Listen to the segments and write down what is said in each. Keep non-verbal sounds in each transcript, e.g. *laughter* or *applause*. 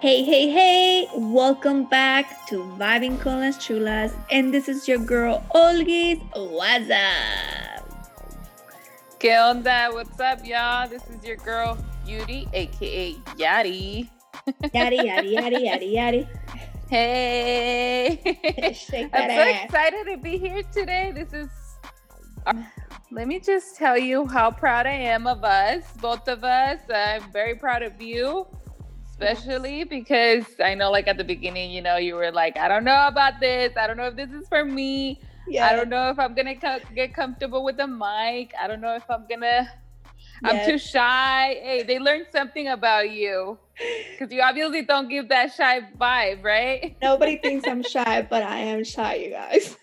Hey, hey, hey! Welcome back to Vibing con las Chulas, and this is your girl Olgis. What's up? ¿Qué onda? What's up, y'all? This is your girl Yuri, aka Yari. Yari, yari, yari, yari, yari. Hey! *laughs* Shake I'm so ass. excited to be here today. This is. um, let me just tell you how proud I am of us, both of us. I'm very proud of you, especially because I know, like, at the beginning, you know, you were like, I don't know about this. I don't know if this is for me. Yeah. I don't know if I'm gonna co- get comfortable with the mic. I don't know if I'm gonna. I'm Yes. too shy. Hey, they learned something about you because you obviously don't give that shy vibe, right? Nobody thinks I'm shy, but I am shy, you guys.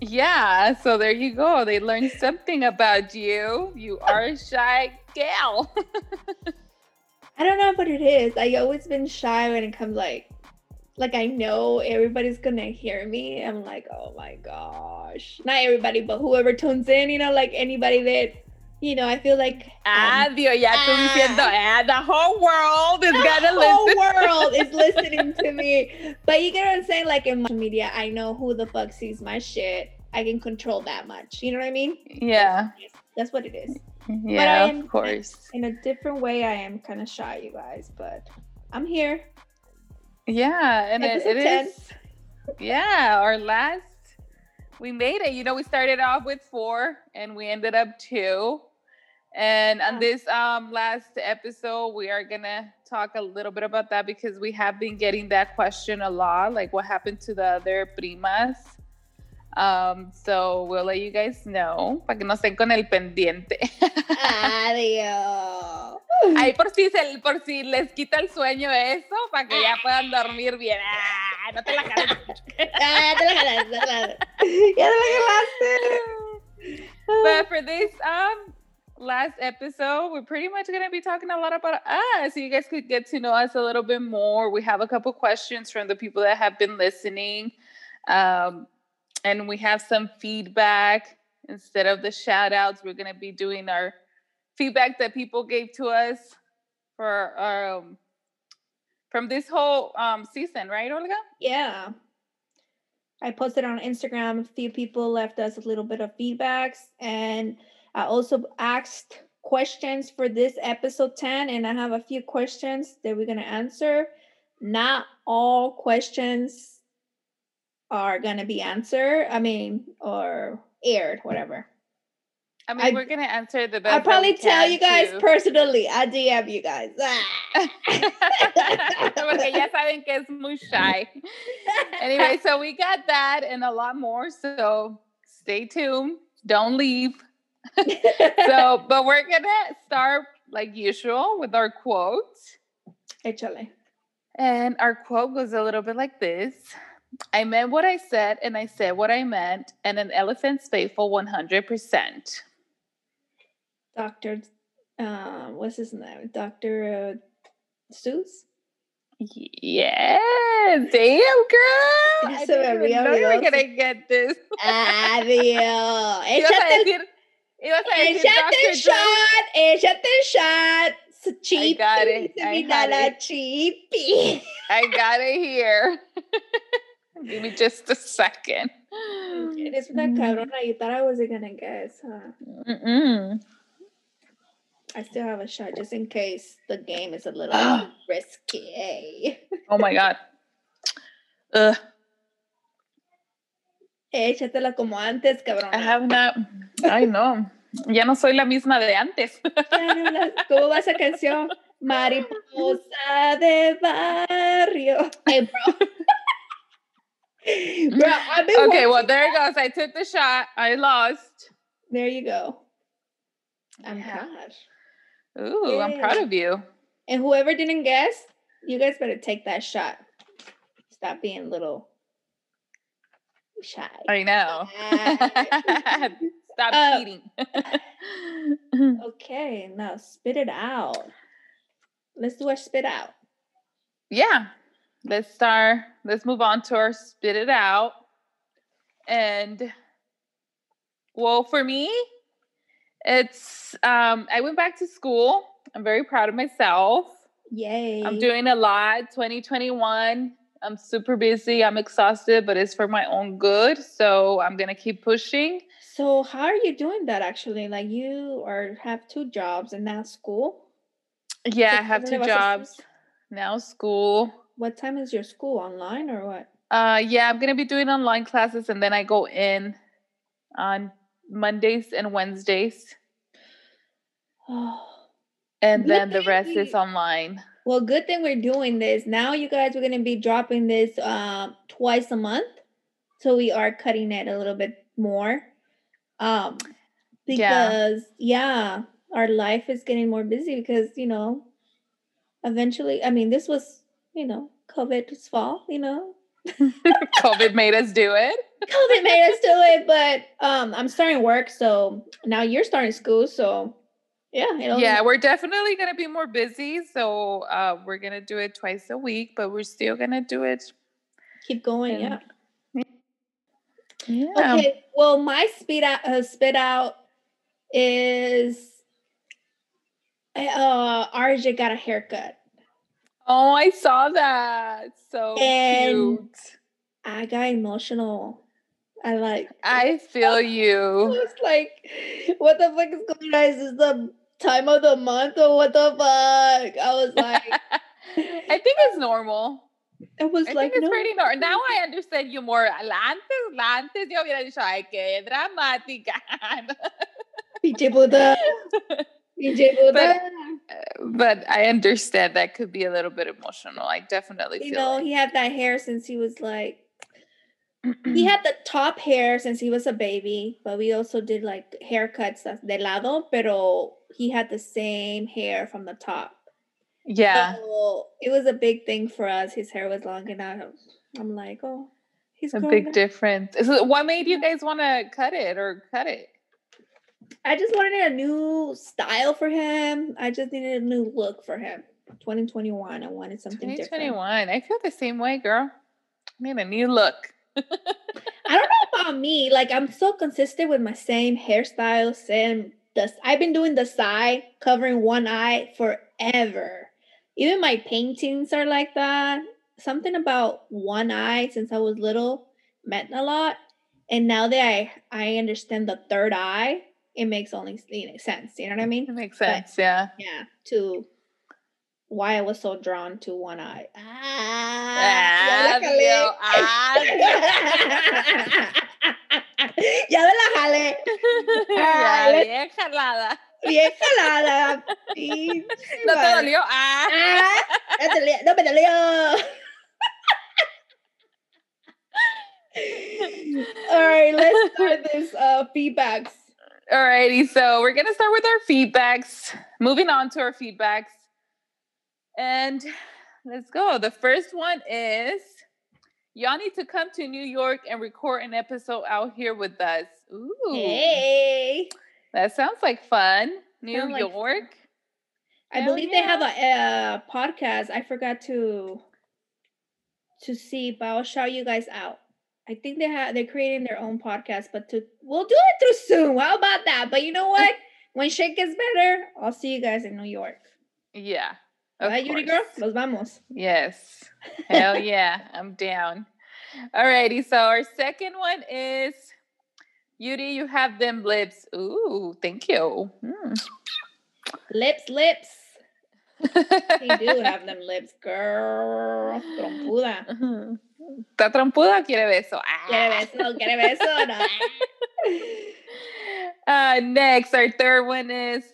Yeah. So there you go. They learned something about you. You are a shy gal. I don't know what it is. I always been shy when it comes like like I know everybody's gonna hear me. I'm like, oh my gosh. Not everybody, but whoever tunes in, you know, like anybody that you know, I feel like ah, um, Dios, ya tú ah. diciendo, ah, the whole world is gonna whole world is *laughs* listening to me. But you get what I'm saying? Like in media, I know who the fuck sees my shit. I can control that much. You know what I mean? Yeah. That's what it is. Yeah, am- of course. In a different way, I am kind of shy, you guys, but I'm here. Yeah, and it, it 10. is. Yeah, our last, we made it. You know, we started off with four, and we ended up two. And on this um last episode, we are gonna talk a little bit about that because we have been getting that question a lot, like what happened to the other primas. Um, so we'll let you guys know para que no estén con el pendiente. Adiós. Ahí por si, se, por si les quita el sueño eso, para que ya puedan dormir bien. Ah, no te la jales. Ah, te la jalaste, te la jalaste. Ya te la jalaste. But for this um last episode, we're pretty much gonna be talking a lot about us. So you guys could get to know us a little bit more. We have a couple questions from the people that have been listening. Um, and we have some feedback. Instead of the shout outs, we're gonna be doing our feedback that people gave to us for um from this whole um season, right, Olga? Yeah. I posted on Instagram. A few people left us a little bit of feedbacks, and I also asked questions for this episode 10, and I have a few questions that we're going to answer. Not all questions are going to be answered, I mean, or aired, whatever. I mean, I- we're gonna answer the best. I'll probably tell you guys too. personally. I DM you guys. *laughs* Ah. Porque ya saben que es muy shy. Anyway, so we got that and a lot more. So stay tuned. Don't leave. *laughs* So, *laughs* but we're gonna start like usual with our quote. Échale. And our quote goes a little bit like this. I meant what I said, and I said what I meant, and an elephant's faithful 100%. Dr. Uh, what's his name? Dr. Uh, Seuss? Yeah, damn girl. Ya I didn't know you were gonna get this. Adiós. *laughs* Échate, échate shot. Échate shot. Su Chippy. got it. I mi it. I got it here. *laughs* Give me just a second. Eres una cabrona. You thought I wasn't gonna guess, huh? Mm-mm. I still have a shot just in case the game is a little Ah. risky. Oh my god. Ugh, Échatela como antes, cabrona. I have not. I know. Ya no soy la misma de antes. Ya no las- ¿Cómo va esa canción? Mariposa de barrio. *laughs* Hey, bro. *laughs* bro, I've been Okay, well there it goes. I took the shot. I lost. There you go. I'm Yeah. proud. Ooh, I'm proud of you. And whoever didn't guess, you guys better take that shot. Stop being little shy. I know. *laughs* Stop Uh, cheating. *laughs* Okay, now spit it out. Let's do a spit out. yeah. Let's start. Let's move on to our spit it out. And well, for me, It's um I went back to school. I'm very proud of myself. Yay. I'm doing a lot. 2021. I'm super busy. I'm exhausted, but it's for my own good. So I'm gonna keep pushing. So how are you doing that actually? Like you are have two jobs and now school? Yeah, So I have two jobs. Now school. What time is your school? Online or what? Uh yeah, I'm gonna be doing online classes and then I go in on Mondays and Wednesdays. Oh. *sighs* And Good then the rest is online. Well, good thing we're doing this. Now you guys we're gonna be dropping this um twice a month. So we are cutting it a little bit more. Um because yeah, our life is getting more busy because, you know, eventually I mean this was, you know, COVID's fault, you know. *laughs* COVID made us do it. COVID made us do it, but um I'm starting work, so now you're starting school, so yeah, Yeah, we're definitely gonna be more busy. So uh we're gonna do it twice a week, but we're still gonna do it. keep going, yeah. Yeah. Okay, well, my speed out, uh, spit out is uh RJ got a haircut. Oh, I saw that. So And- cute. I got emotional. I like. I feel *laughs* I you. was like, "What the fuck is going on? Is this the time of the month or what the fuck?" I was like, *laughs* I think it's normal. "It was I like think it's no." pretty normal. Now I understand you more. La antes, la antes yo hubiera dicho, ay, qué dramática. *laughs* Pinche puta, pinche puta. but I understand that could be a little bit emotional. I definitely you know, it. he had that hair since he was like he had the top hair since he was a baby, but we also did like haircuts de lado, pero he had the same hair from the top. Yeah. So it was a big thing for us. His hair was long and I, I'm like, oh, he's a big difference. So what made you guys want to cut it or cut it? I just wanted a new style for him. I just needed a new look for him. 2021. I wanted something different. 2021. I feel the same way, girl. I need a new look. *laughs* I don't know about me. Like I'm so consistent with my same hairstyle, same I've been doing the side covering one eye forever. Even my paintings are like that. Something about one eye since I was little meant a lot. And now that I I understand the third eye, it makes only you know, sense. You know what I mean? It makes But- sense. Yeah. Yeah. To why I was so drawn to one eye. Ah, Ah, ya la jalé. *laughs* ya me la jalé. *laughs* ya, bien jalada. Bien pinche No te dolió. Ah. Ah, no, te dolió, no me dolió. All right, let's start this uh feedbacks. Alrighty, so we're gonna start with our feedbacks. Moving on to our feedbacks. And let's go. The first one is y'all need to come to New York and record an episode out here with us. Ooh. Hey. That sounds like fun. New Sound like York. I believe they have a, a podcast. I forgot to to see, but I'll shout you guys out. I think they have they're creating their own podcast, but to we'll do it too soon. How about that? But you know what? *laughs* when shit gets better, I'll see you guys in New York. Yeah. of Right, Yuri girl? Los vamos. Yes. *laughs* Hell yeah. I'm down. Alrighty. So our second one is Yuri, you have them lips. Ooh, thank you. Mm. Lips, lips. you do have them *laughs* lips, girl. Trompuda. ¿Está trompuda o quiere beso? Ah. Quiere beso, quiere beso, no. Uh, next, our third one is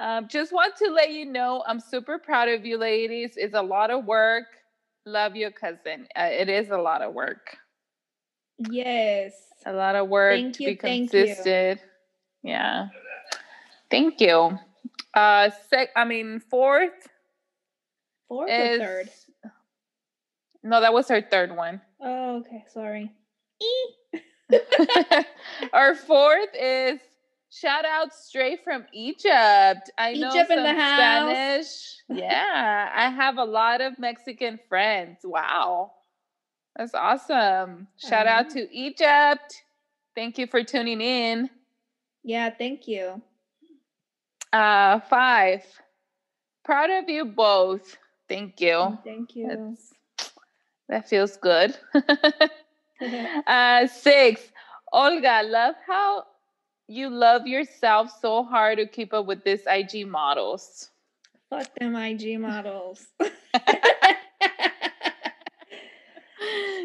um, just want to let you know I'm super proud of you, ladies. It's a lot of work. Love your cousin. Uh, it is a lot of work. Yes. A lot of work Thank to you, be thank you. Yeah. Thank you. Uh, sec. I mean, fourth Fourth is or third? No, that was our third one. Oh, okay. Sorry. *laughs* *laughs* Our fourth is shout out straight from Egypt. I know Egypt in some the house. Spanish. Yeah, I have a lot of Mexican friends. Wow, that's awesome. Shout out Uh-huh. to Egypt. Thank you for tuning in. Yeah, thank you. Uh, five. Proud of you both. Thank you. Thank you. That's, that feels good. *laughs* *laughs* uh, six. Olga, love how you love yourself so hard to keep up with this IG models. Fuck them IG models. *laughs*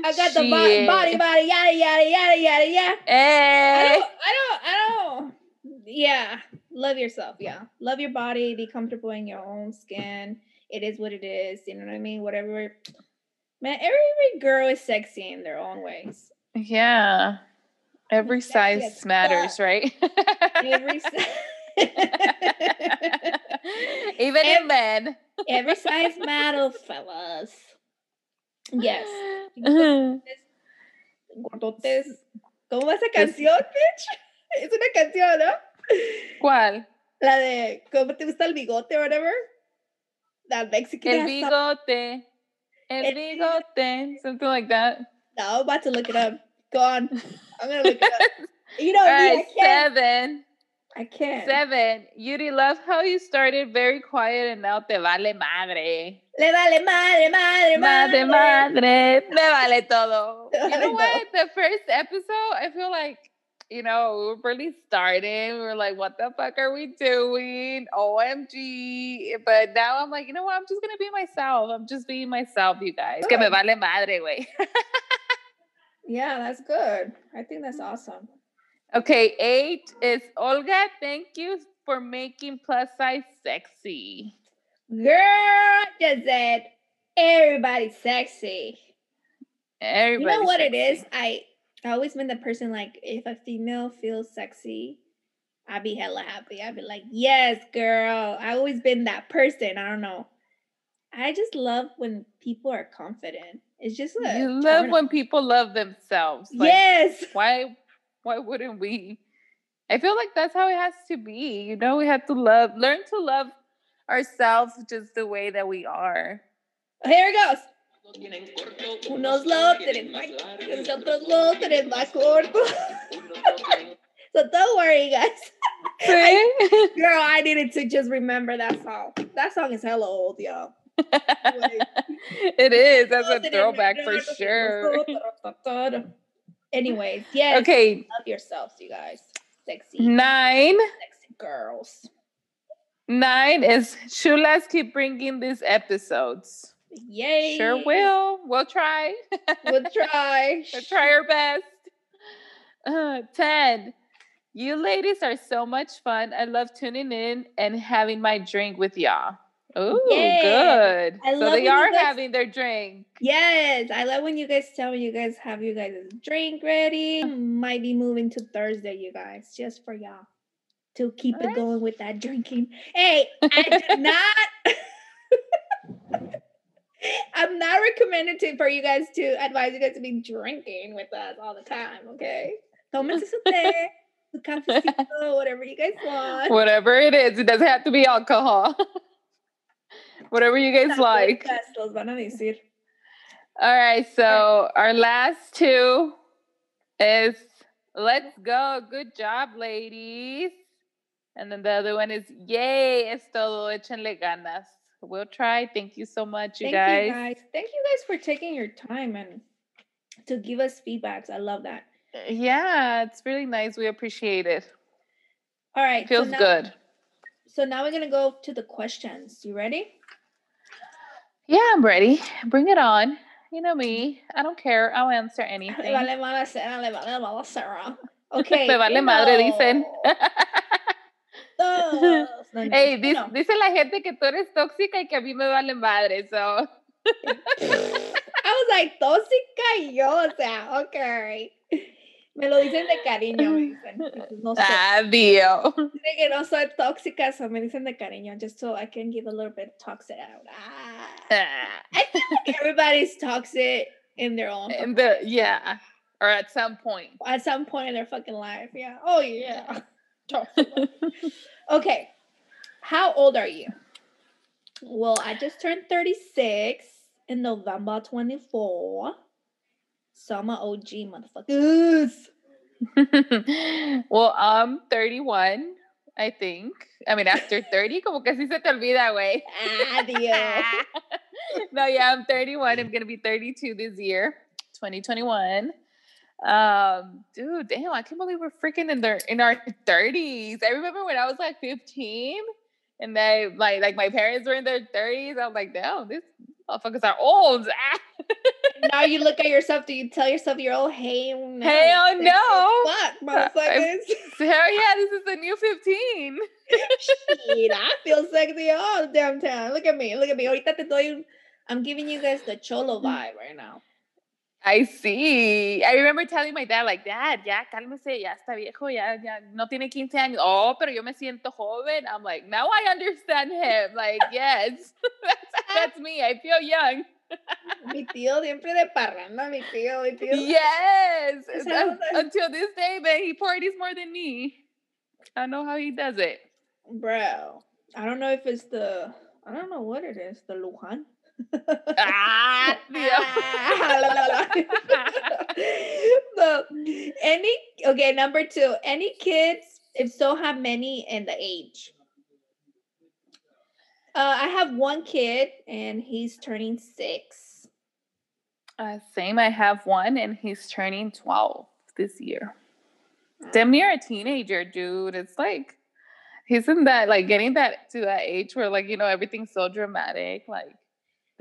I got the body, body, body, yada, yada, yada, yada, yeah. Hey. I eh. don't, I don't, I don't. Yeah, love yourself. Yeah, love your body. Be comfortable in your own skin. It is what it is. You know what I mean? Whatever. Man, every girl is sexy in their own ways. Yeah. Every size matters, right? every size. *laughs* Even every, in men. every size matters, fellas. Yes. *laughs* Gordotes. ¿Cómo va esa canción, bitch? *laughs* Es una canción, ¿no? ¿Cuál? La de ¿Cómo te gusta el bigote o whatever? That Mexican. El bigote. El, el bigote. Something like that. No, I'm about to look it up. Go on. I'm gonna look it up. *laughs* You know, All right, seven. I can't. Seven. Yuri, love how you started very quiet and now te vale madre. Le vale madre, madre, madre. Madre, madre. *laughs* Me vale todo. *laughs* You know what? The first episode, I feel like, you know, we were really starting. We were like, what the fuck are we doing? OMG. But now I'm like, you know what? I'm just going to be myself. I'm just being myself, you guys. Que me vale madre, güey. *laughs* yeah, that's good. I think that's mm. awesome. Okay, eight is Olga. Thank you for making plus size sexy. Girl, does it? Everybody's sexy. Everybody. You know what sexy. it is? I I always been the person like if a female feels sexy, I'd be hella happy. I'd be like, yes, girl. I always been that person. I don't know. I just love when people are confident. It's just like you love when people love themselves. Like, yes. Why why wouldn't we? I feel like that's how it has to be. You know, we have to love, learn to love ourselves just the way that we are. Here it goes. Unos lo tienen más, nosotros lo tenemos más corto. *laughs* so don't worry, guys. *laughs* I, girl, I needed to just remember that song. That song is hella old, y'all. *laughs* it is. That's a throwback for sure. Anyways, yes. Okay. Love yourselves, you guys. Sexy. Nine. Sexy girls. Nine is Chulas keep bringing these episodes. Yay. Sure will. We'll try. We'll *laughs* try. we'll try our best. Uh, 10. You ladies are so much fun. I love tuning in and having my drink with y'all. Oh, good. I so they are guys, having their drink. Yes, I love when you guys tell me you guys have you guys' drink ready. Might be moving to Thursday, you guys, just for y'all to keep what? it going with that drinking. Hey, I did *laughs* not. *laughs* I'm not recommending to, for you guys to advise you guys to be drinking with us all the time. Okay, tómense su té, su *laughs* cafecito, whatever you guys want. Whatever it is, it doesn't have to be alcohol. Whatever you guys like. Los van a decir. All right, so our last two is let's go. Good job, ladies. And then the other one is yay, es todo, échenle ganas. We'll try. Thank you so much, you Thank guys. You guys. Thank you guys for taking your time and to give us feedbacks. I love that. Yeah, it's really nice. We appreciate it. All right. Feels so now, good. So now we're gonna go to the questions. You ready? Yeah, I'm ready. Bring it on. You know me. I don't care. I'll answer *laughs* anything. vale madre Sarah, le vale madre Sarah. *laughs* Okay. Me vale madre, dicen. hey, *laughs* dice, no. dice la gente que tú eres tóxica y que a mí me vale madre, so. I was like, tóxica y yo, o sea, okay. Me lo dicen de cariño, me dicen. No sé. Adiós. Dicen que no soy tóxica, so me dicen de cariño, just so I can give a little bit toxic out. Ah. ah. I feel like everybody's toxic in their own. In the, yeah. Or at some point. At some point in their fucking life, yeah. Oh, yeah. *laughs* okay. How old are you? Well, I just turned 36 in November 24. So I'm an OG motherfucker. *laughs* well, I'm 31 I think. I mean, after 30, como que sí se te olvida, güey. *laughs* No, yeah, I'm 31. I'm going to be 32 this year, 2021. Um, dude, damn, I can't believe we're freaking in their in our 30s. I remember when I was like 15 and they like like my parents were in their 30s. I was like, damn, these motherfuckers are old. now you look at yourself, do you tell yourself you're old? Hey, no, hell no. Fuck, *laughs* motherfuckers. *laughs* Hell yeah, this is the new 15. Shit, I *laughs* feel sexy all downtown. Look at me, look at me. Ahorita te doy, I'm giving you guys the cholo vibe right now. I see. I remember telling my dad, like, Dad, ya cálmese, ya está viejo, ya, ya no tiene 15 años. Oh, pero yo me siento joven. I'm like, now I understand him. Like, yes, that's, *laughs* that's me. I feel young. mi tío siempre de parranda, mi tío, mi tío. Yes. Until this day, man, he parties more than me. I know how he does it. Bro, I don't know if it's the, I don't know what it is, the Lujan ah, *laughs* but any okay, number two, any kids, if so, how many and the age? Uh, I have one kid and he's turning six. Uh, same, I have one and he's turning 12 this year. Damn near a teenager, dude. It's like he's in that like getting that to that age where like you know everything's so dramatic. Like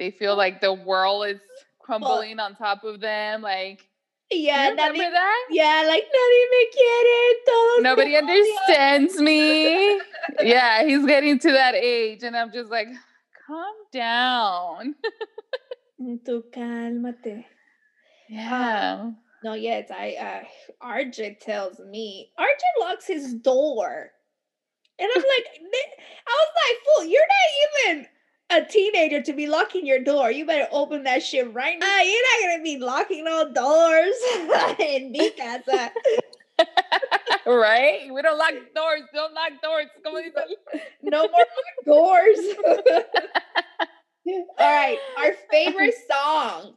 they feel like the world is crumbling well, on top of them. Like, yeah, remember nadie, that? Yeah, like nadie me quiere. Todos Nobody understands me. *laughs* yeah, he's getting to that age, and I'm just like, calm down. *laughs* Tu cálmate. Yeah. Um, no, yes, I uh RJ tells me RJ locks his door. And I'm like, I was like, fool, you're not even a teenager to be locking your door. You better open that shit right now. You're not gonna be locking all doors in mi casa. right? We don't lock doors. Don't lock doors. no more doors. *laughs* All right, our favorite song.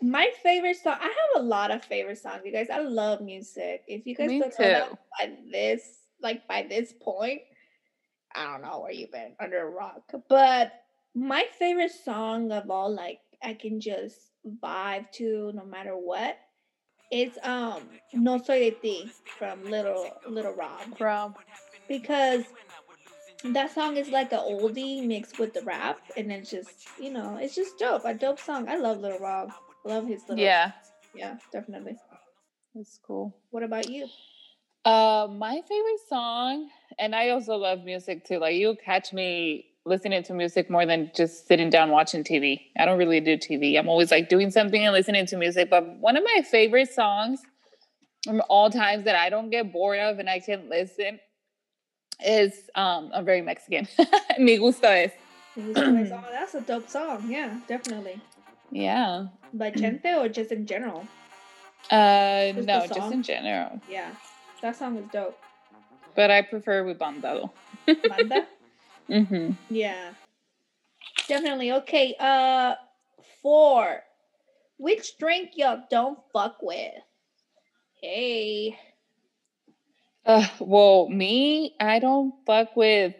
My favorite song. I have a lot of favorite songs, you guys. I love music. If you guys Me don't too. know that by this, like by this point, I don't know where you've been under a rock. But my favorite song of all, like I can just vibe to no matter what. It's um No Soy de Ti from Little Lil Rob. Bro. Because that song is like an oldie mixed with the rap and it's just you know, it's just dope. A dope song. I love Lil Rob. Love his little Yeah. Yeah, definitely. That's cool. What about you? Uh, my favorite song, and I also love music too. Like you catch me listening to music more than just sitting down watching TV. I don't really do TV. I'm always like doing something and listening to music. But one of my favorite songs from all times that I don't get bored of and I can listen is um I'm very Mexican. *laughs* Mi gusto es. oh, that's a dope song. Yeah, definitely. Yeah. By Chente or just in general? Uh just no, just in general. Yeah. That song is dope. But I prefer with banda. Banda? *laughs* mm-hmm. Yeah. Definitely. Okay. Uh four. Which drink y'all don't fuck with? Hey. Uh well, me, I don't fuck with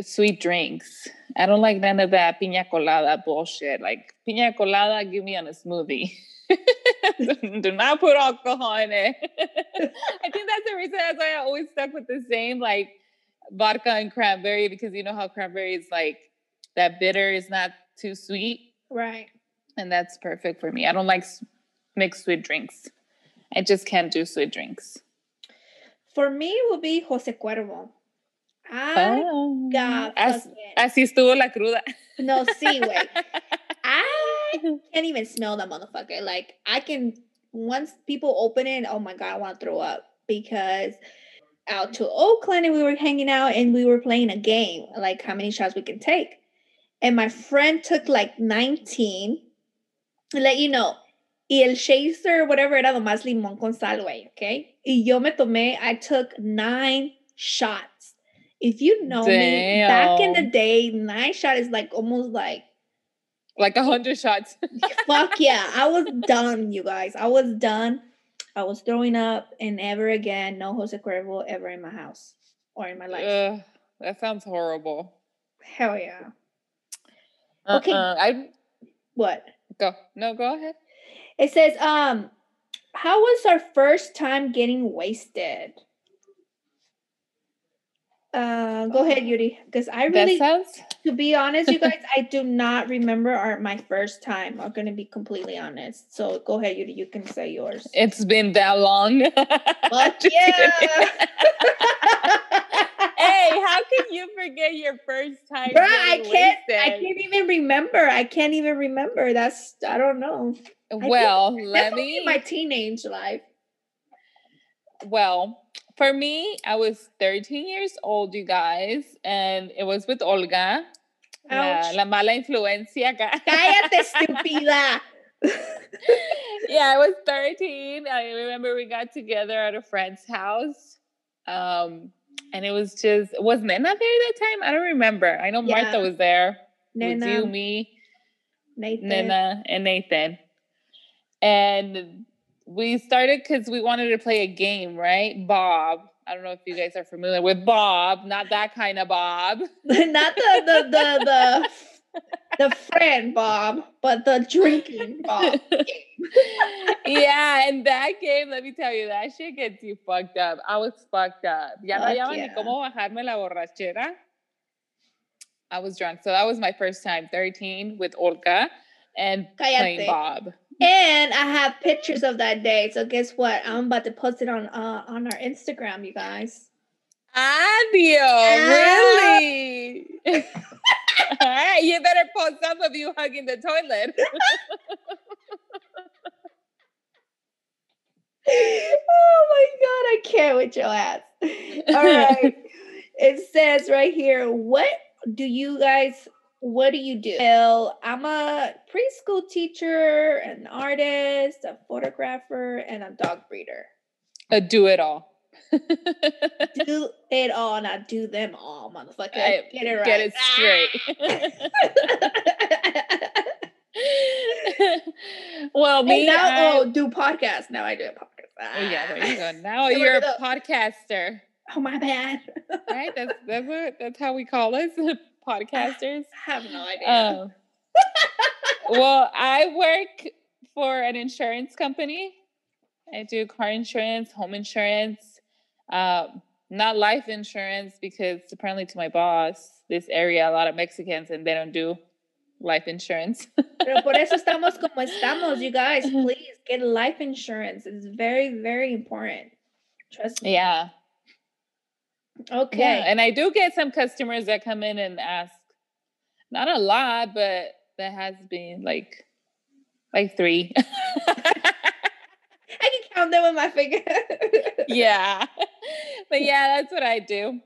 sweet drinks. I don't like none of that pina colada bullshit. Like pina colada, give me on a smoothie. *laughs* Do not put alcohol in it. *laughs* I think that's the reason that's why I always stuck with the same like vodka and cranberry because you know how cranberry is like that bitter is not too sweet. Right. And that's perfect for me. I don't like mixed sweet drinks. I just can't do sweet drinks. For me, it would be Jose Cuervo. I oh, got as, así estuvo la cruda. No, sí, güey. *laughs* I can't even smell that motherfucker. Like I can once people open it, oh my god, I want to throw up because out to Oakland and we were hanging out and we were playing a game, like how many shots we can take. And my friend took like 19. To let you know, y el chaser, whatever era lo más limón con sal, güey, okay? Y yo me tomé, I took nine shots. If you know Damn. me, back in the day, nine shot is like almost like like a hundred shots. *laughs* Fuck yeah. I was done, you guys. I was done. I was throwing up and ever again, no Jose Cuervo ever in my house. or in my life. Ugh, that sounds horrible. Hell yeah. Uh-uh. Okay. I What? go. No, go ahead. It says, um, how was our first time getting wasted? Uh, go ahead, Yuri. Because I really, sounds to be honest, you *laughs* guys, I do not remember our my first time. I'm gonna be completely honest. So go ahead, Yuri. You can say yours. it's been that long. *laughs* Just yeah. *laughs* hey, how can you forget your first time? Bruh, I can't. I can't even remember. I can't even remember. That's I don't know. Well, let me. my teenage life. Well, for me, I was 13 years old, you guys, and it was with Olga. La, la mala influencia acá. Cállate, estúpida. *laughs* yeah, I was 13. I remember we got together at a friend's house. Um, and it was just was Nena there that time? I don't remember. I know Yeah. Martha was there. With you, me, Nathan. Nena, and Nathan. And we started because we wanted to play a game, right? Bob. I don't know if you guys are familiar with Bob, not that kind of Bob. *laughs* Not the the the the the friend Bob, but the drinking Bob. *laughs* yeah, and that game, let me tell you, that shit gets you fucked up. I was fucked up. Ya no hallaban ni yeah. cómo bajarme la borrachera. I was drunk. So that was my first time, 13, with Olga and playing Bob. And I have pictures of that day. So guess what? I'm about to post it on uh on our Instagram, you guys. Adio, Ah. really? All right, *laughs* you better post some of you hugging the toilet. oh my god, I can't with your ass. All right. *laughs* it says right here, what do you guys what do you do? Well, I'm a preschool teacher, an artist, a photographer, and a dog breeder. Uh, do *laughs* it all. Do it all, not do them all, motherfucker. I- Get it right. Get it straight. *laughs* well, and me. now, I- oh, do podcast. Now I do a podcast. oh, yeah, there you go. *laughs* Now you're a podcaster, Oh, my bad. right? That's that's what that's how we call us, podcasters. I have no idea. Um, *laughs* well, I work for an insurance company. I do car insurance, home insurance, um, not life insurance because apparently to my boss, this area a lot of Mexicans and they don't do life insurance. Pero *laughs* por eso estamos como estamos, you guys. *laughs* Please get life insurance. It's very, very important. Trust me. yeah. Okay. Yeah, and I do get some customers that come in and ask, not a lot, but there has been like, like three. *laughs* I can count them with my finger. *laughs* yeah, *laughs* but yeah, that's what I do.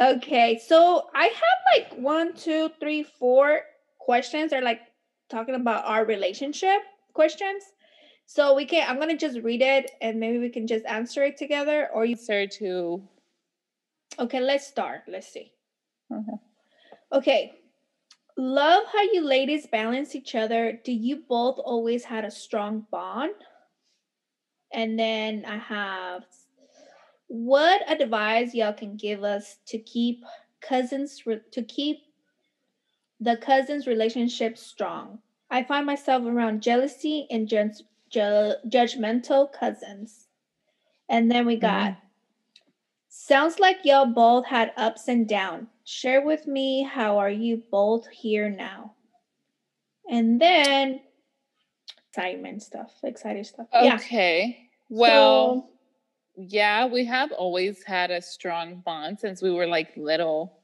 Okay. So I have like one, two, three, four questions. They're like talking about our relationship questions. So we can I'm gonna just read it and maybe we can just answer it together. Or you Answer to okay, let's start. Let's see. Okay. Okay. Love how you ladies balance each other. Do you both always had a strong bond? And then I have what advice y'all can give us to keep cousins re- to keep the cousins relationship strong. I find myself around jealousy and ju- ju- judgmental cousins. And then we got mm-hmm. Sounds like y'all both had ups and downs. Share with me how are you both here now? And then excitement stuff, exciting stuff. Yeah. Okay. Well, So, yeah, we have always had a strong bond since we were like little.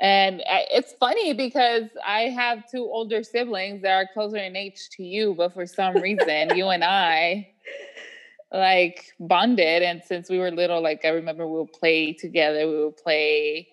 And it's funny because I have two older siblings that are closer in age to you, but for some reason, you and I *laughs* like bonded. And since we were little, like I remember we would play together. We would play.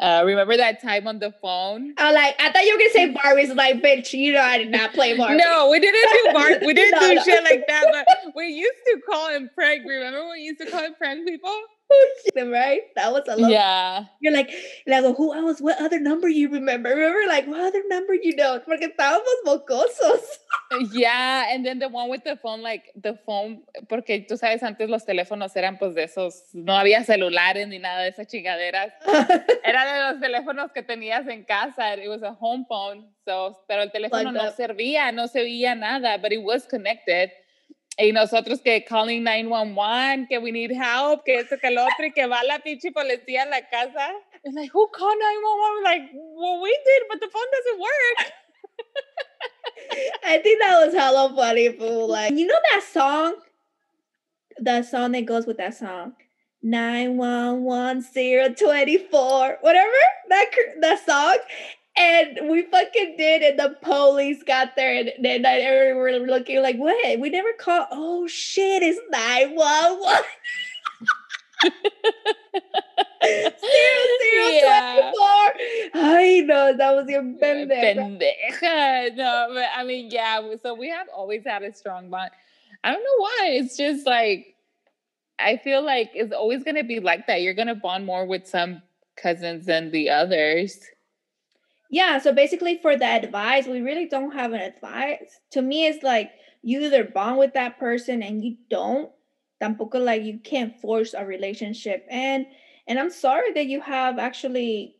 Uh, remember that time on the phone? I like I thought you were gonna say Barbie's like bitch, you know I did not play *laughs* Barbie. No, we didn't do bar- *laughs* we didn't No, do no. shit like that. But we used to call him prank. Remember when we used to call him prank people? *laughs* right? That was a lot. Yeah. You're like, like, who else? What other number you remember? Remember, like, what other number you know? Porque estábamos mocosos. *laughs* Yeah, and then the one with the phone, like the phone, porque tú sabes, antes los teléfonos eran pues de esos, no había celulares ni nada de esas chingaderas. *laughs* Era de los teléfonos que tenías en casa. It was a home phone, so, pero el teléfono no servía, no se veía nada, but it was connected. Y nosotros que calling 911, que we need help, que esto, que el otro, y que va la pinche policía a la casa. It's like, who called 911? We're like, well, we did, but the phone doesn't work. *laughs* I think that was hella funny, fool. Like, you know that song? The song that goes with that song. 911024, whatever that that song and we fucking did, and the police got there, and then everyone were looking like, "What? We never called. Oh shit! It's nine one one." *laughs* Zero zero yeah. twenty four. I know that was your pendeja. pendeja. No, but I mean, yeah. So we have always had a strong bond. I don't know why. It's just like I feel like it's always gonna be like that. You're gonna bond more with some cousins than the others yeah so basically for the advice we really don't have an advice. To me it's like you either bond with that person and you don't tampoco like you can't force a relationship. And and i'm sorry that you have actually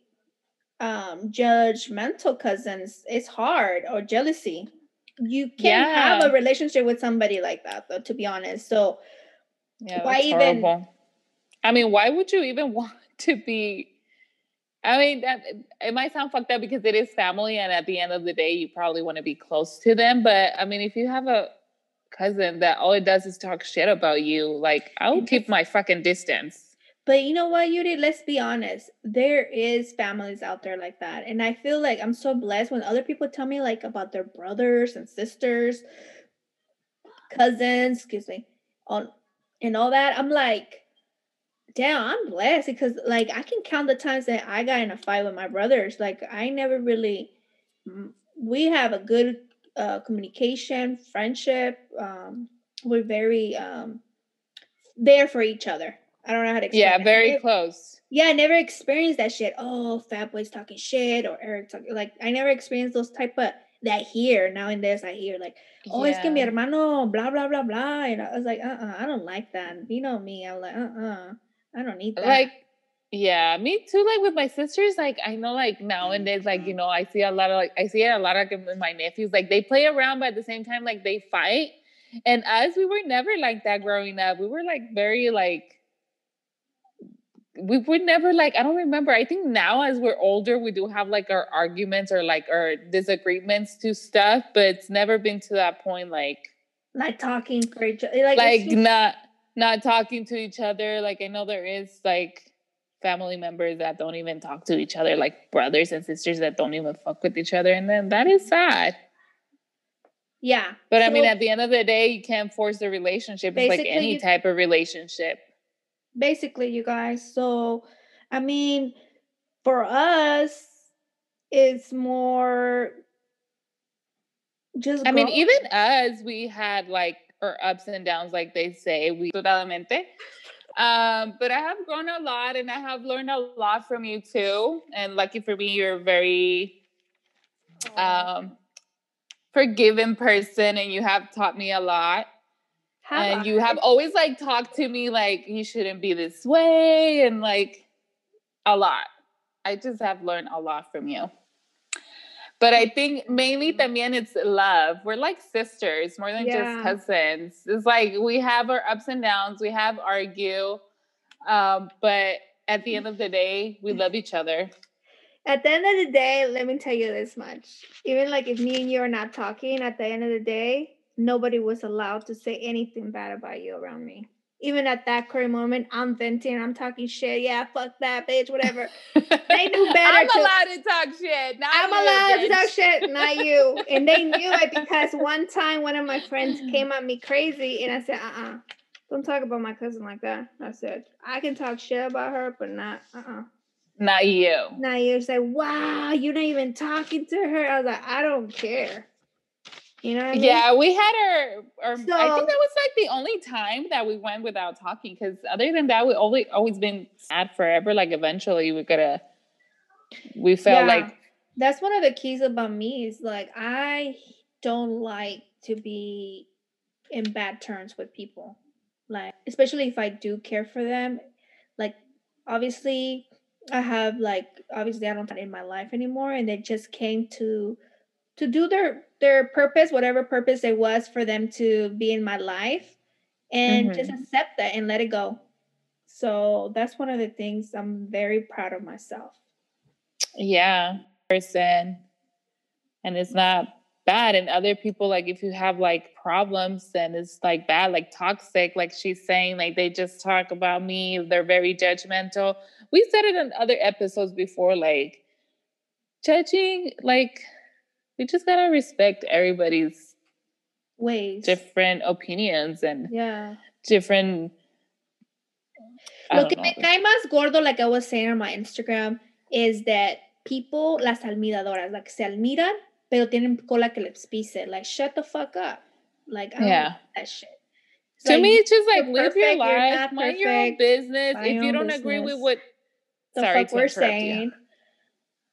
um judgmental cousins. It's hard or jealousy. You can't yeah. have a relationship with somebody like that though to be honest. So yeah, why even horrible. i mean why would you even *laughs* want to be I mean, that it might sound fucked up because it is family, and at the end of the day, you probably want to be close to them. But I mean, if you have a cousin that all it does is talk shit about you, like I will keep my fucking distance. But you know what, Yuri? Let's be honest. There is families out there like that, and I feel like I'm so blessed when other people tell me like about their brothers and sisters, cousins, excuse me, on and all that. I'm like, damn, I'm blessed because like I can count the times that I got in a fight with my brothers. Like I never really we have a good uh, communication, friendship. Um, we're very um, there for each other. I don't know how to explain. Yeah, very it. close. Yeah, I never experienced that shit. Oh, fat boys talking shit or Eric talking like I never experienced those type of that here now and then I hear like, oh, yeah. es que mi hermano, blah blah blah blah, and I was like, uh, uh-uh, uh I don't like that. You know me, I'm like, uh, uh-uh. uh I don't need that. Like, yeah, me too. Like with my sisters, like I know, like nowadays, like you mm-hmm. know, I see a lot of like I see it a lot of like, my nephews. Like they play around, but at the same time, like they fight. And us, we were never like that growing up. We were like very like we would never like i don't remember i think now as we're older we do have like our arguments or like our disagreements to stuff but it's never been to that point like like talking for each other like, like just, not not talking to each other. Like I know there is like family members that don't even talk to each other, like brothers and sisters that don't even fuck with each other, and then that is sad. Yeah. But so, I mean, at the end of the day, you can't force the relationship. It's like any you, type of relationship. Basically, you guys. So, I mean, for us, it's more just. I mean, even us, we had like or ups and downs, like they say, we um, but I have grown a lot and I have learned a lot from you too. And lucky for me, you're a very um, forgiving person and you have taught me a lot. Have and I? you have always like talked to me like you shouldn't be this way and like a lot. I just have learned a lot from you. But I think mainly también it's love. We're like sisters more than yeah. just cousins. It's like we have our ups and downs, we have argue, um, but at the end of the day, we love each other. At the end of the day, let me tell you this much. Even like if me and you are not talking, at the end of the day, nobody was allowed to say anything bad about you around me even at that current moment, I'm venting, I'm talking shit. Yeah, fuck that bitch, whatever. *laughs* they knew better. I'm to, allowed to talk shit. Not I'm you, allowed bitch. to talk shit, not you. *laughs* And they knew it because one time one of my friends came at me crazy, and I said, "Uh, uh-uh, uh, don't talk about my cousin like that." I said, "I can talk shit about her, but not, uh, uh-uh. uh not you. Not you." Say, "Wow, you're not even talking to her." I was like, "I don't care." You know? I mean? Yeah, we had our, our So- I think that was like the only time that we went without talking because other than that, we always always been sad forever. Like eventually we gotta we felt Yeah. like That's one of the keys about me is like I don't like to be in bad terms with people. Like especially if I do care for them. Like obviously I have like obviously I don't have in my life anymore and they just came to to do their their purpose, whatever purpose it was for them to be in my life and just mm-hmm. accept that and let it go. So that's one of the things I'm very proud of myself. yeah, person. And it's not bad. And other people, like if you have like problems, then it's like bad, like toxic, like she's saying, like they just talk about me, they're very judgmental. We said it in other episodes before, like judging, like we just gotta respect everybody's Ways. different opinions and Yeah. different I Lo que know. me cae más gordo, like I was saying on my Instagram, is that people, las almiradoras, like se almiran, pero tienen cola que les pise. Like, shut the fuck up. Like, I don't Yeah. like that shit. It's to like, me, it's just like live your perfect, you're life, mind your own business. If you don't agree with what, the sorry fuck we're saying, you.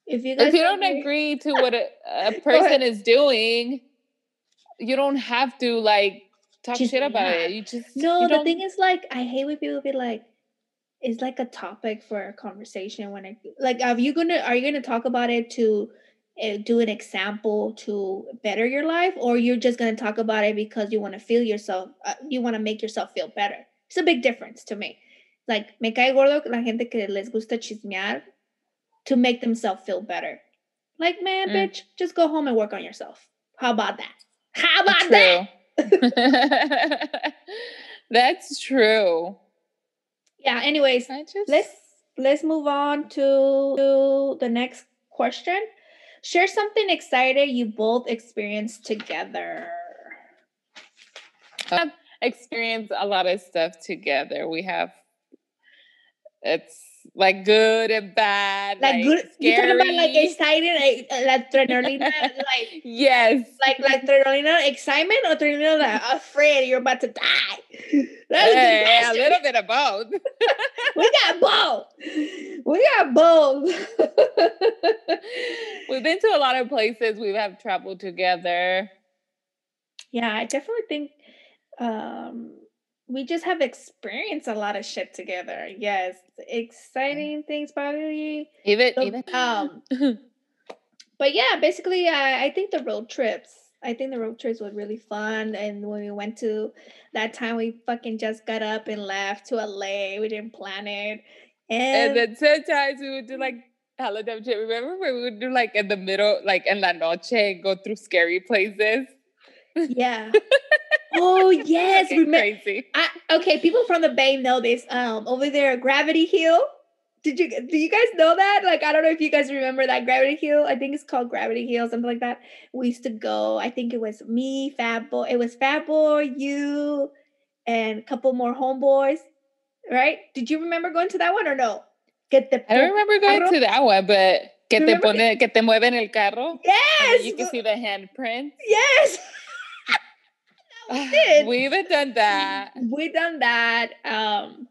If you guys if you don't agree to what a, a *laughs* person is doing, you don't have to like talk Just shit about not. it. You just No, you the thing is, like, I hate when people be like, it's like a topic for a conversation. When I like, are you gonna are you gonna talk about it to uh, do an example to better your life, or you're just gonna talk about it because you want to feel yourself, uh, you want to make yourself feel better? It's a big difference to me. Like, me cae gordo la gente que les gusta chismear to make themselves feel better. Like, man, Mm. bitch, just go home and work on yourself. How about that? How about that? *laughs* That's true. Yeah. Anyways, just let's let's move on to, to the next question share something exciting you both experienced together have experienced a lot of stuff together. We have it's like good and bad, like, good You're talking about like scary. exciting like, uh, like adrenaline *laughs* like yes. like like adrenaline excitement or adrenaline like *laughs* afraid you're about to die *laughs* That was the Hey, a little bit of both. we got both we got both We've been to a lot of places. We have traveled together. yeah i definitely think um we just have experienced a lot of shit together yes exciting things probably Even So, even um *laughs* *laughs* but yeah basically I, I think the road trips i think the road trips were really fun and when we went to that time we fucking just got up and left to la we didn't plan it and, and then sometimes we would do like hella dumb shit. Remember when we would do like in the middle, like in la noche, and go through scary places? yeah *laughs* oh *laughs* yes remember crazy. I, okay, people from the Bay know this. Um, over there, Gravity Hill. Did you do you guys know that? Like, I don't know if you guys remember that Gravity Hill. I think it's called Gravity Hill, something like that. We used to go. I think it was me, Fat Boy. It was Fat Boy, you, and a couple more homeboys. Right? Did you remember going to that one or no? Get the I don't remember going to that one, but que te pone, que te mueven el carro. Yes, You can see the handprint. yes. *laughs* did. We even done that. we done that. Um,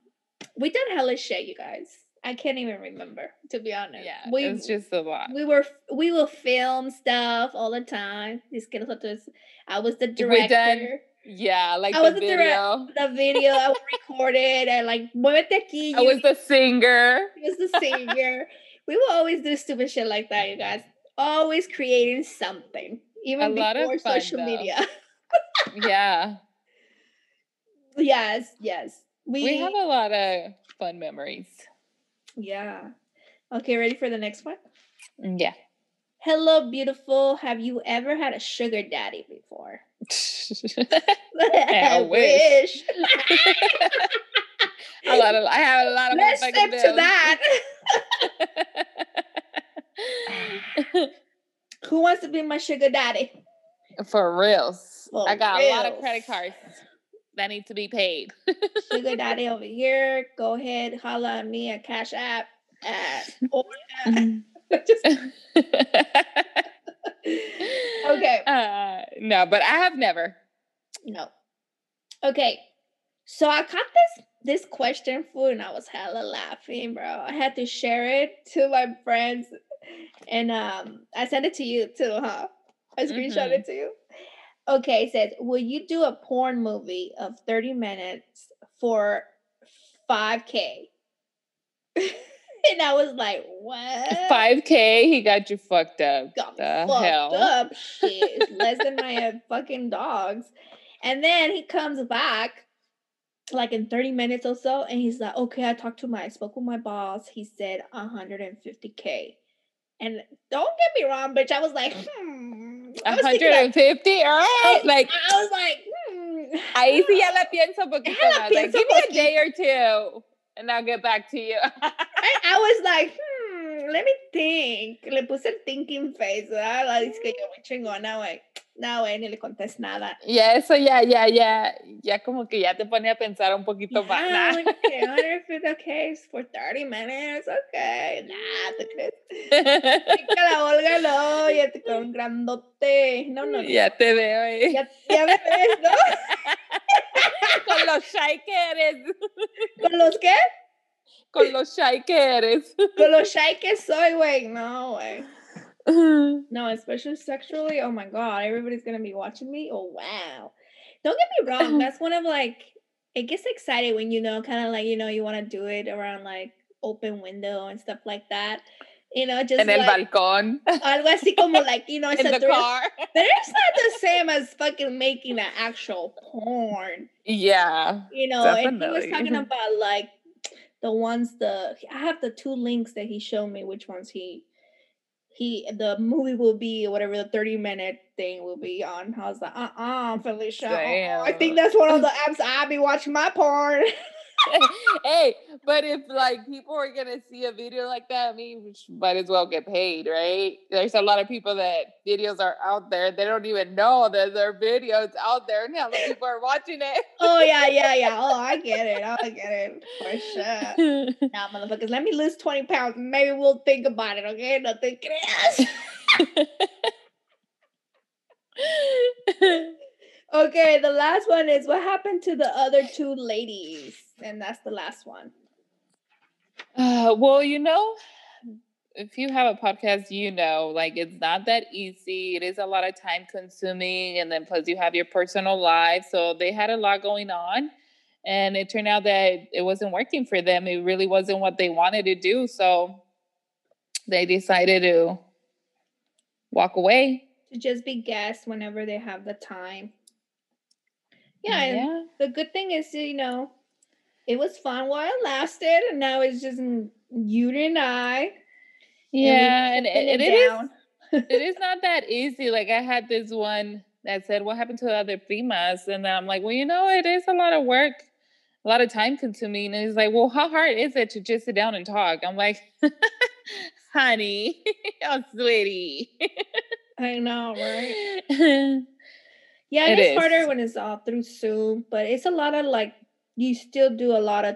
we done hella shit, you guys. I can't even remember to be honest. Yeah, we it was just a lot. we were we will film stuff all the time. Que nosotros, I was the We director. done- Yeah, like I the was video. The video I recorded and like muévete aquí. I was the singer. he was the singer. we will always do stupid shit like that, you guys. Always creating something, even A lot of before fun, social though. media. *laughs* Yeah, *laughs* yes, yes. We, we have a lot of fun memories. yeah. Okay, ready for the next one? Mm, Yeah. Hello, beautiful. Have you ever had a sugar daddy before? *laughs* I wish. *laughs* a lot of I have a lot of Let's motherfucking sip to that. Who wants to be my sugar daddy? For reals. For I got a lot of credit cards that need to be paid. Sugar *laughs* daddy over here. Go ahead, holla at me at Cash App. At, *laughs* *laughs* okay. Uh, no, but I have never. No. Okay. So I caught this this question food and I was hella laughing, bro. I had to share it to my friends and um I sent it to you too, huh? I screenshot Mhm. it to you. Okay, it says, will you do a porn movie of 30 minutes for 5k? *laughs* and I was like, what? 5K, he got you fucked up. got the fucked hell? up. Shit, it's less than my uh, *laughs* fucking dogs. And then he comes back, like in 30 minutes or so, and he's like, okay, I talked to my, I spoke with my boss. He said 150K. And don't get me wrong, bitch. I was like, hmm. I was thinking like, 150, all right. Like, I was like, hmm. ahí sí ya la pienso poquito la más. Like, give me a day or two, and I'll get back to you. I, was like, hmm, let me think. Le puse el thinking face, ¿verdad? Dice que yo muy chingona, güey. No, güey, ni le contesto nada. ya, eso ya, ya, ya, ya como que ya te pone a pensar un poquito más. Yeah, Nah. like, okay, 150 case for 30 minutes, okay. Nah, ¿te crees? *laughs* Que la Olga no, ya te con grandote. No, no, no. ya te veo, eh. Ya, ya me ves, ¿no? *laughs* Con los shy que eres. ¿Con los qué? Con los shy que eres. Con los shy que soy, güey. No, güey. *laughs* No, especially sexually. Oh my god, everybody's gonna be watching me. Oh wow. Don't get me wrong. *laughs* That's one of like it gets excited when you know, kind of like you know, you want to do it around like open window and stuff like that. You know, just el like balcón. *laughs* algo así como like you know, it's In a the thrill. car. But it's not the same as fucking making an actual porn. Yeah. You know, and he was talking about like the ones the I have the two links that he showed me which ones he he the movie will be whatever the 30 minute thing will be on. I was like, uh-uh, Felicia. uh-uh. I think that's one of the apps I'll be watching my porn. *laughs* *laughs* hey, but if like people are gonna see a video like that, I mean, we might as well get paid, right? There's a lot of people that videos are out there. They don't even know that there are videos out there how many people are watching it. oh yeah, yeah, yeah. *laughs* Oh, I get it. I get it for sure. *laughs* Nah, motherfuckers, let me lose 20 pounds. Maybe we'll think about it, okay? No te creas. Okay, the last one is what happened to the other two ladies? And that's the last one. Uh, well, you know, if you have a podcast, you know, like it's not that easy. It is a lot of time consuming, and then plus you have your personal life. So they had a lot going on, and it turned out that it wasn't working for them. It really wasn't what they wanted to do. So they decided to walk away. To just be guests whenever they have the time. Yeah, and the good thing is, you know, it was fun while it lasted, and now it's just you and I. yeah, and, putting it, it is it is *laughs* not that easy. Like I had this one that said, "What happened to the other primas?" And then I'm like, "Well, you know, it is a lot of work, a lot of time consuming." And he's like, "Well, how hard is it to just sit down and talk?" I'm like, *laughs* "Honey, *laughs* oh sweetie." I know, right? Yeah, It it's is. harder when it's all through Zoom, but it's a lot of like you still do a lot of.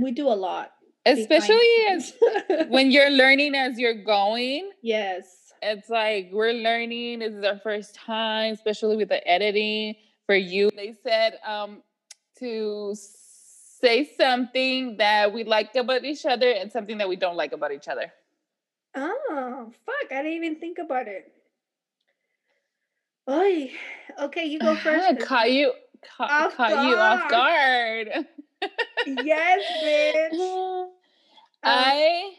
We do a lot, Especially as *laughs* when you're learning as you're going. yes, it's like we're learning this is our first time especially with the editing for you they said um to say something that we like about each other and something that we don't like about each other Oh, fuck. I didn't even think about it. Oy. Okay, you go first. Ah, 'cause- caught Off you off guard yes, *laughs* bitch. i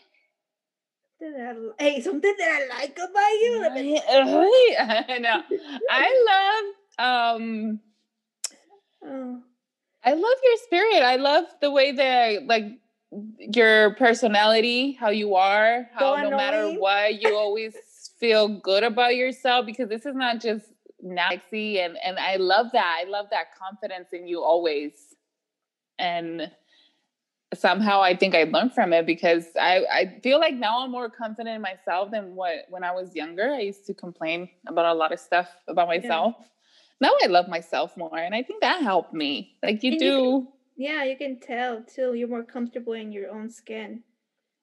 I- Hey, something that I like about you. *laughs* *laughs* I know. I love um Oh, I love your spirit. I love the way that like your personality, how you are, how no matter what, you always feel good about yourself because this is not just sexy and and I love that. I love that confidence in you always. And somehow I think I learned from it because I, I feel like now I'm more confident in myself than what when I was younger. I used to complain about a lot of stuff about myself. Now I love myself more, and I think that helped me. Like you And you do, yeah, you can tell too. You're more comfortable in your own skin.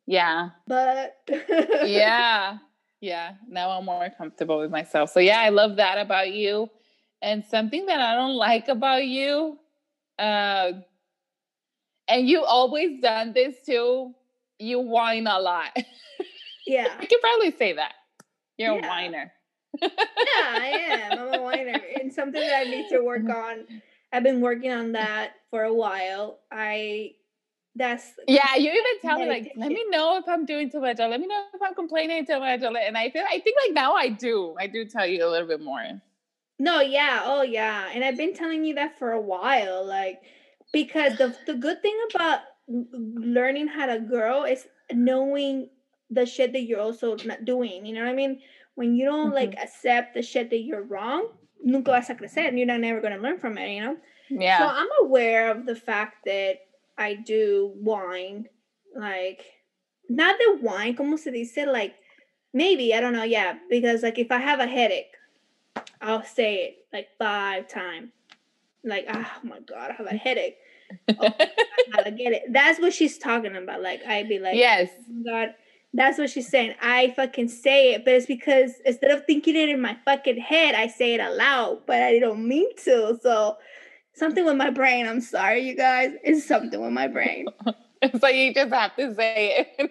yeah, But *laughs* yeah. Yeah. Now I'm more comfortable with myself. So yeah, I love that about you. And something that I don't like about you, uh, and you always done this too. You whine a lot. Yeah. *laughs* I can probably say that. You're Yeah. a whiner. yeah, I am. I'm a whiner. *laughs* And something that I need to work on. I've been working on that for a while. I that's Yeah, you even tell me like, let me know if I'm doing too much, or let me know if I'm complaining too much. or And I feel, I think like now I do, I do tell you a little bit more. No, yeah, oh yeah. And I've been telling you that for a while, like because the the good thing about learning how to grow is knowing the shit that you're also not doing. You know what I mean? When you don't like mm-hmm. accept the shit that you're wrong, nunca vas a crecer. You're not never gonna learn from it, you know? Yeah. So I'm aware of the fact that I do whine, like not the wine, como se dice, like maybe I don't know, yeah, because like if I have a headache, I'll say it like five times, like ah, oh my god, I have a *laughs* headache. Oh, I gotta get it. That's what she's talking about. Like I'd be like, yes, "Oh God, that's what she's saying. I fucking say it, but it's because instead of thinking it in my fucking head, I say it aloud, but I don't mean to. So something with my brain. I'm sorry, you guys. It's something with my brain. *laughs* so you just have to say it.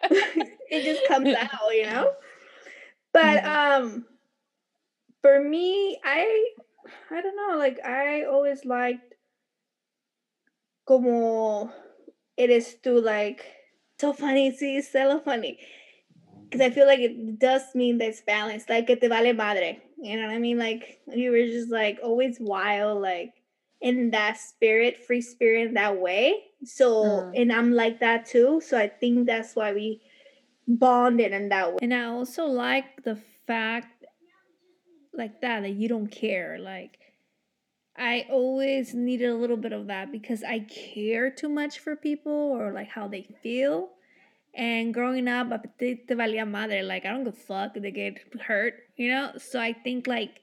*laughs* it just comes out, you know. But um, for me, I I don't know. Like I always liked como it is to like so funny. See, so funny. Because I feel like it does mean that it's balanced. Like que te vale madre. You know what I mean? Like you were just like always wild, like in that spirit, free spirit in that way. So Mm. and I'm like that too. So I think that's why we bonded in that way. And I also like the fact like that that you don't care. Like I always needed a little bit of that because I care too much for people or like how they feel. And growing up, te valía madre. Like I don't give a fuck if they get hurt, you know. So I think like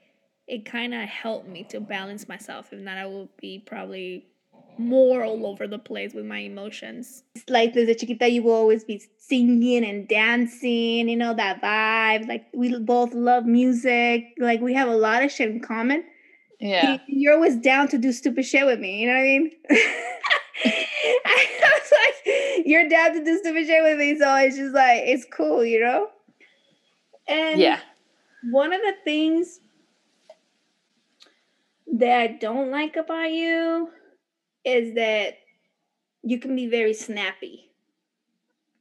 it kind of helped me to balance myself. If not, I would be probably more all over the place with my emotions. It's like desde chiquita, you will always be singing and dancing. You know that vibe. Like we both love music. Like we have a lot of shit in common. yeah. You're always down to do stupid shit with me. You know what I mean? *laughs* I was like, you're down to do stupid shit with me, so it's just like it's cool, you know. And Yeah. one of the things that I don't like about you is that you can be very snappy.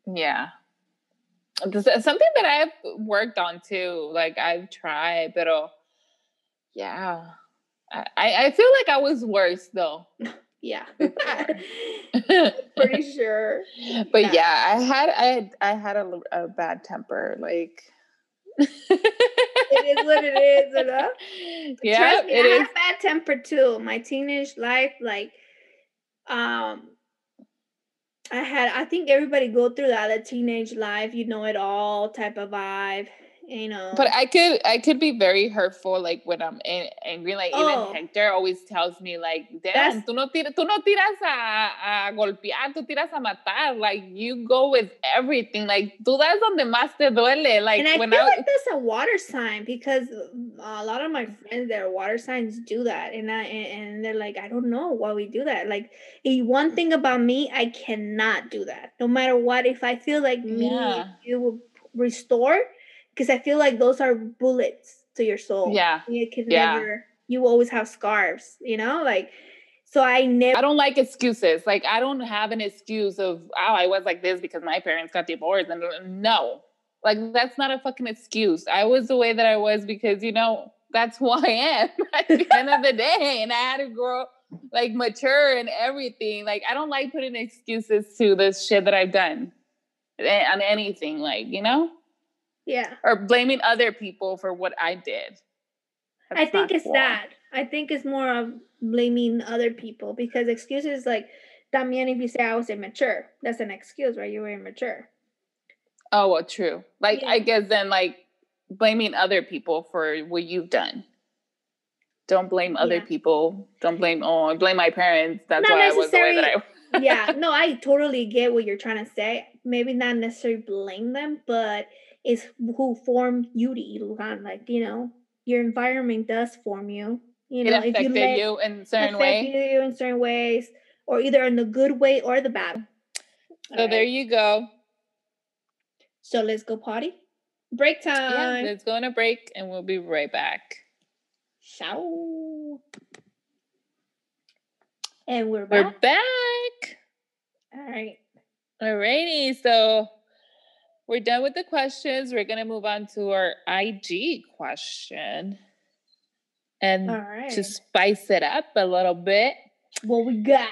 Yeah. Something that I've worked on too. Like I've tried, but oh, yeah. I, I feel like I was worse though. *laughs* Yeah, *laughs* *laughs* pretty sure. yeah, Yeah. I had I had I had a bad temper. Like It is what it is, you know. *laughs* Yeah, Trust me, it I is. had bad temper too. My teenage life, like, um, I had. I think everybody go through that. The teenage life, you know it all type of vibe. You know. But I could I could be very hurtful like when I'm a- angry. Like Oh. even Hector always tells me like, damn, tú no tiras, tú no tiras a, a golpear, tú tiras a matar. Like you go with everything. Like tú das donde más te duele. Like and I when feel I like that's a water sign because a lot of my friends are water signs do that, and I and and they're like, I don't know why we do that. Like, one thing about me, I cannot do that. No matter what, if I feel like me, Yeah. you will restore, because I feel like those are bullets to your soul. yeah. you can Yeah. never. You always have scarves, you know, like. So I never. I don't like excuses. Like I don't have an excuse of oh I was like this because my parents got divorced and no. Like that's not a fucking excuse. I was the way that I was because you know that's who *laughs* I am *laughs* at the end of the day and I had to grow like mature and everything. Like I don't like putting excuses to this shit that I've done eh, on anything like, you know? Yeah. Or blaming other people for what I did. I think it's cool. that. I think it's more of blaming other people because excuses like también if you say I was immature, that's an excuse, right? You were immature. Oh, well, true. Like, Yeah. I guess then, like, blaming other people for what you've done. Don't blame other Yeah. people. Don't blame, oh, I blame my parents. That's Not why I was the way that I *laughs* yeah, no, I totally get what you're trying to say. Maybe not necessarily blame them, but is who formed you to Ilugan. Like, you know, your environment does form you. You know, it affected you, you, in certain ways. you in certain ways, or either in the good way or the bad. So right. there you go. So let's go potty. Break time. Yeah, let's go on a break and we'll be right back. Ciao. And we're back. We're back. All right. Alrighty. So we're done with the questions. We're gonna move on to our IG question. And right. to spice it up a little bit. What we got?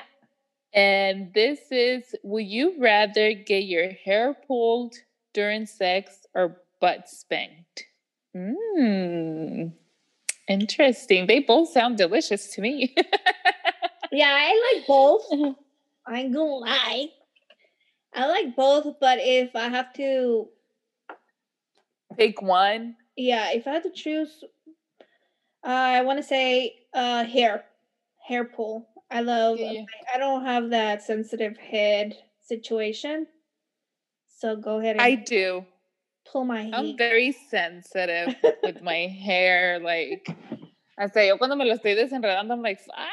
And this is Would you rather get your hair pulled during sex or butt spanked? Mmm. Interesting. They both sound delicious to me. *laughs* yeah, I like both. I ain't gonna lie. I like both, but if I have to pick one, yeah, if I had to choose, uh, I want to say uh, hair, hair pull. I love. Yeah. I don't have that sensitive head situation, so go ahead. I do. Pull my. Hair. I'm very sensitive with my *laughs* hair. Like, I say, yo cuando me lo estoy desenredando, I'm like, fuck,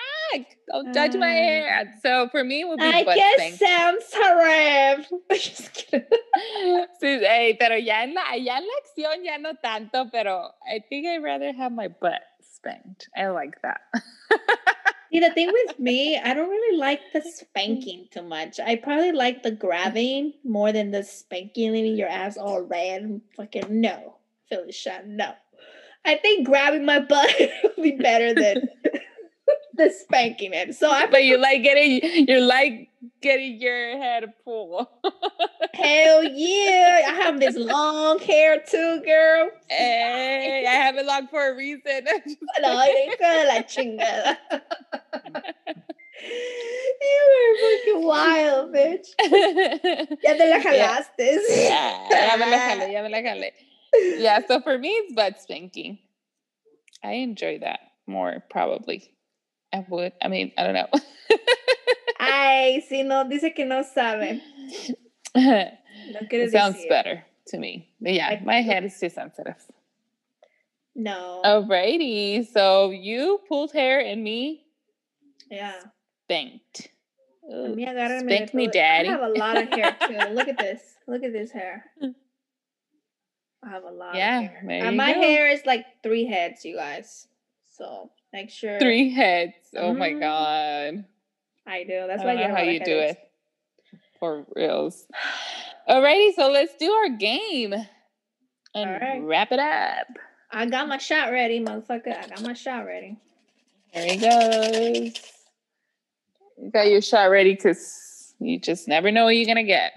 don't touch uh, my hair. So for me, it would be I guess sounds *laughs* horrible. Just kidding. *laughs* sí, hey, pero ya en la, ya en la acción ya no tanto, pero I think I'd rather have my butt spanked. I like that. See, the thing with me, *laughs* I don't really like the spanking too much. I probably like the grabbing more than the spanking, leaving your ass all red. Fucking no, Felicia, no. I think grabbing my butt would be better than the spanking it. So I. But you like getting, you like getting your head pulled. *laughs* Hell yeah! I have this long hair too, girl. Hey, I have it long for a reason. *laughs* no, la chingada. *laughs* You were fucking wild, bitch. ya te la jalaste. Yeah, ya me la jalé, ya me la jalé. Yeah, so for me, it's butt spanking. I enjoy that more, probably. I would. I mean, I don't know. Ay, *laughs* si no, dice que no sabe. No it sounds decir. better to me. But yeah, I, my head is too sensitive. No. Alrighty. So you pulled hair and me. Yeah. Spanked. Ooh, me Spank me, daddy. I have a lot of hair *laughs* too. Look at this. Look at this hair. I have a lot. Yeah. And uh, my go. hair is like three heads, you guys. So make sure. Three heads. Oh mm-hmm. my god. I do. That's I why I know how you do it. For reals. Alrighty, so let's do our game and right. wrap it up. I got my shot ready, motherfucker. I got my shot ready. There he goes. You got your shot ready because you just never know what you're gonna get.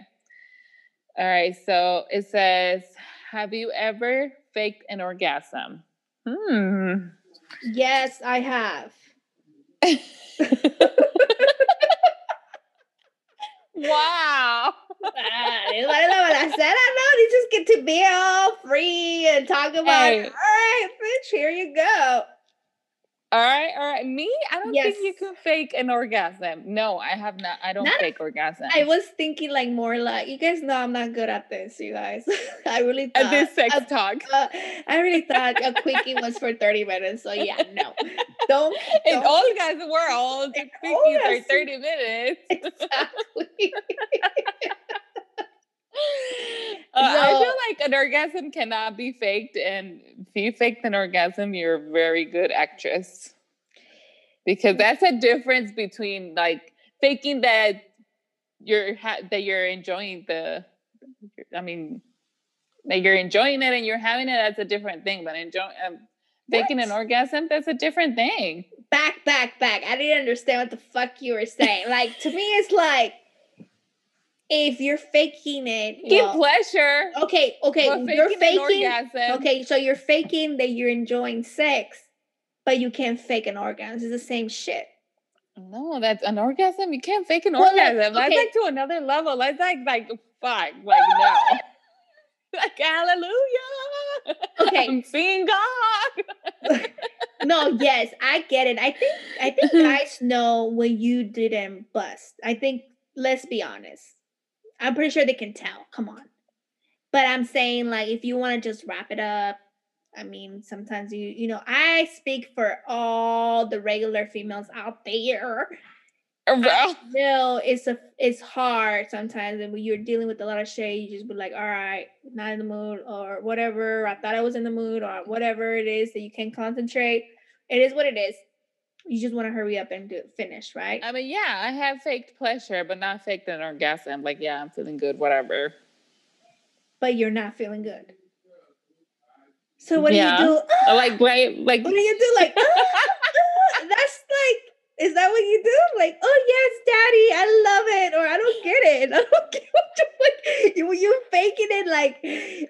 All right, so it says, "Have you ever faked an orgasm?" Hmm. Yes, I have. wow. it's like I said, I know they just get to be all free and talk about hey. all right, bitch, here you go. All right, all right. Me, I don't yes. think you can fake an orgasm. No, I have not. I don't not, fake orgasm. I was thinking like more like you guys know I'm not good at this. You guys, *laughs* I really thought at this sex talk. Uh, I really thought a quickie was for thirty minutes. So yeah, no, *laughs* don't. And all guys were all *laughs* quickies for thirty minutes. Exactly. Uh, I feel like an orgasm cannot be faked, and if you fake an orgasm, you're a very good actress. Because that's a difference between like faking that you're ha- that you're enjoying the. I mean, that you're enjoying it and you're having it. That's a different thing. But enjoying um, faking an orgasm, that's a different thing. Back, back, back. I didn't understand what the fuck you were saying. like to me, it's like if you're faking it, give well, pleasure. Okay, okay, you're faking. Okay, so you're faking that you're enjoying sex, but you can't fake an orgasm. It's the same shit. No, that's an orgasm. You can't fake an well, orgasm. Like, okay. That's like to another level. That's like like fuck. Like no. *laughs* like hallelujah. Okay, *laughs* I'm seeing God. *laughs* no, yes, I get it. I think I think guys know when you didn't bust. I think let's be honest I'm pretty sure they can tell. Come on. But I'm saying like if you want to just wrap it up, I mean, sometimes you you know, I speak for all the regular females out there. Uh, I know it's a it's hard sometimes, and when you're dealing with a lot of shade, you just be like, "All right, not in the mood," or whatever. I thought I was in the mood, or whatever it is that you can concentrate. It is what it is. You just want to hurry up and do it, finish, right? I mean, yeah, I have faked pleasure, but not faked an orgasm. Like, yeah, I'm feeling good, whatever. But you're not feeling good. So what yeah. do you do? like, *gasps* like, like, what do you do? Like *laughs* is that what you do? Like, oh yes, daddy, I love it, or I don't get it. *laughs* I don't get what you like. You faking it like,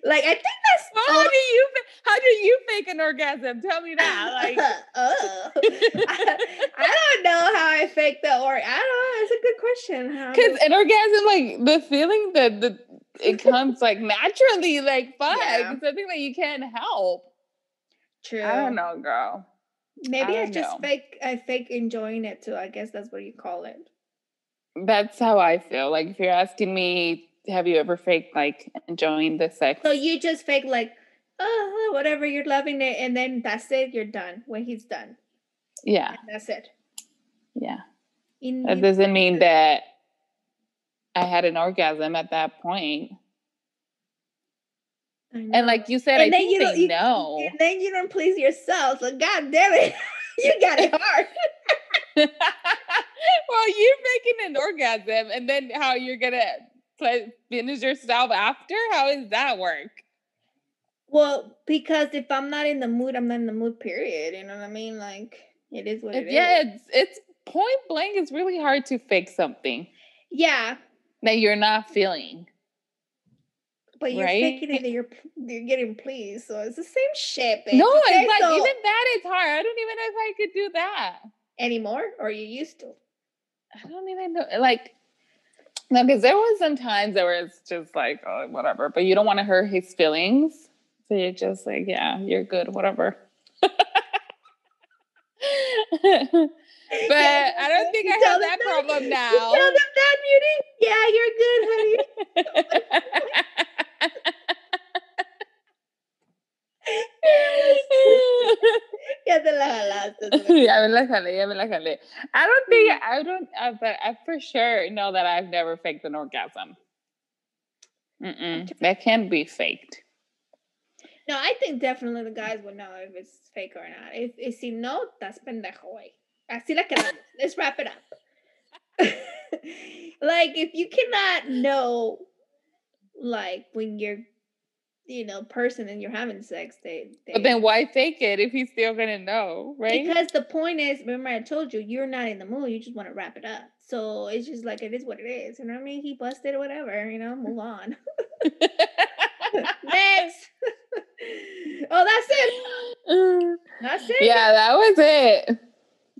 like I think that's. how do you how do you fake an orgasm? Tell me that. *laughs* Like, oh, I, I, don't know how I fake the or. I don't know. It's a good question. Because an orgasm, like the feeling that the it comes like naturally, like fuck, yeah. something that you can't help. True. I don't know, girl. Maybe I, I just know. fake I fake enjoying it too. I guess that's what you call it. That's how I feel. Like if you're asking me, have you ever faked like enjoying the sex? So you just fake like, oh, whatever, you're loving it, and then that's it. You're done when he's done. Yeah, and that's it. Yeah, In, that doesn't mean *laughs* that I had an orgasm at that point. And like you said, and I think they know. And then you don't please yourself. So god damn it, *laughs* you got it hard. *laughs* well, you're making an orgasm, and then how you're gonna play, finish yourself after? How does that work? Well, because if I'm not in the mood, I'm not in the mood. Period. You know what I mean? Like it is what it yeah, is. it's it's point blank. It's really hard to fake something. Yeah. That you're not feeling. But you're right? thinking that you're you're getting pleased, so it's the same shit. Babe. No, okay, it's like so even that is hard. I don't even know if I could do that anymore, or you used to. I don't even know. Like, no, because there was some times where it's just like, oh, whatever. But you don't want to hurt his feelings, so you're just like, yeah, you're good, whatever. *laughs* but I don't think I have that, that problem now. You tell them that, Beauty. Yeah, you're good, honey. *laughs* *laughs* *laughs* ya te la jalaste. ya me la jalé, ya me la jalé. I don't think, mm. I don't, uh, but I for sure know that I've never faked an orgasm. Mm-mm. That can be faked. No, I think definitely the guys would know if it's fake or not. If, if si no, that's pendejo, güey. Así la quedamos. Let's wrap it up. *laughs* like, if you cannot know, like, when you're you know, person and you're having sex, they, they But then why fake it if he's still gonna know, right? Because the point is, remember I told you, you're not in the mood, you just want to wrap it up. So it's just like it is what it is. You know what I mean? He busted or whatever, you know, move on. *laughs* Next. *laughs* oh, that's it. That's it. Yeah, that was it.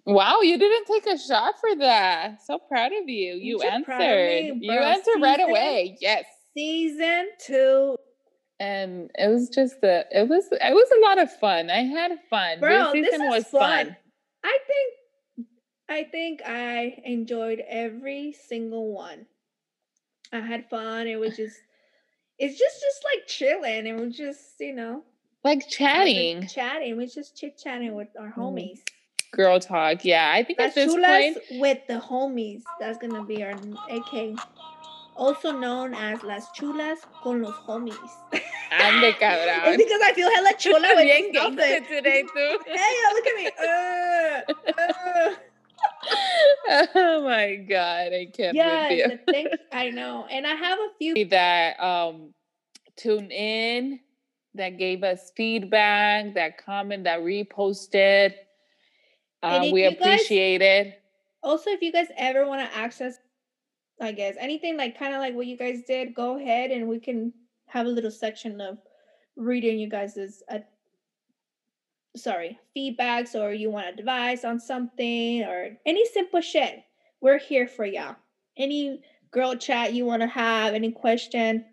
Wow, you didn't take a shot for that. So proud of you. You answered. Me, you answered right away. Yes. Season two and it was just a it was it was a lot of fun. I had fun. Bro, this season was fun. fun. I think I think I enjoyed every single one. I had fun. It was just it's just just like chilling. It was just, you know, like chatting. Chatting. We just chit chatting with our mm. homies. Girl talk. Yeah. I think Las at this point with the homies. That's gonna be our AK also known as Las Chulas con los Homies. Ande, *laughs* cabrón. it's because I feel hella *laughs* chula with Bien gangster today, too. *laughs* Hey, look at me. Uh, uh. oh my god, I can't yes, with you. Thank, I know, and I have a few that um tune in, that gave us feedback, that comment, that reposted. Um, we appreciate guys, it. Also, if you guys ever want to access I guess anything like kind of like what you guys did, go ahead and we can have a little section of reading you guys's uh, sorry feedbacks or you want advice on something or any simple shit. We're here for y'all. Any girl chat you want to have, any question,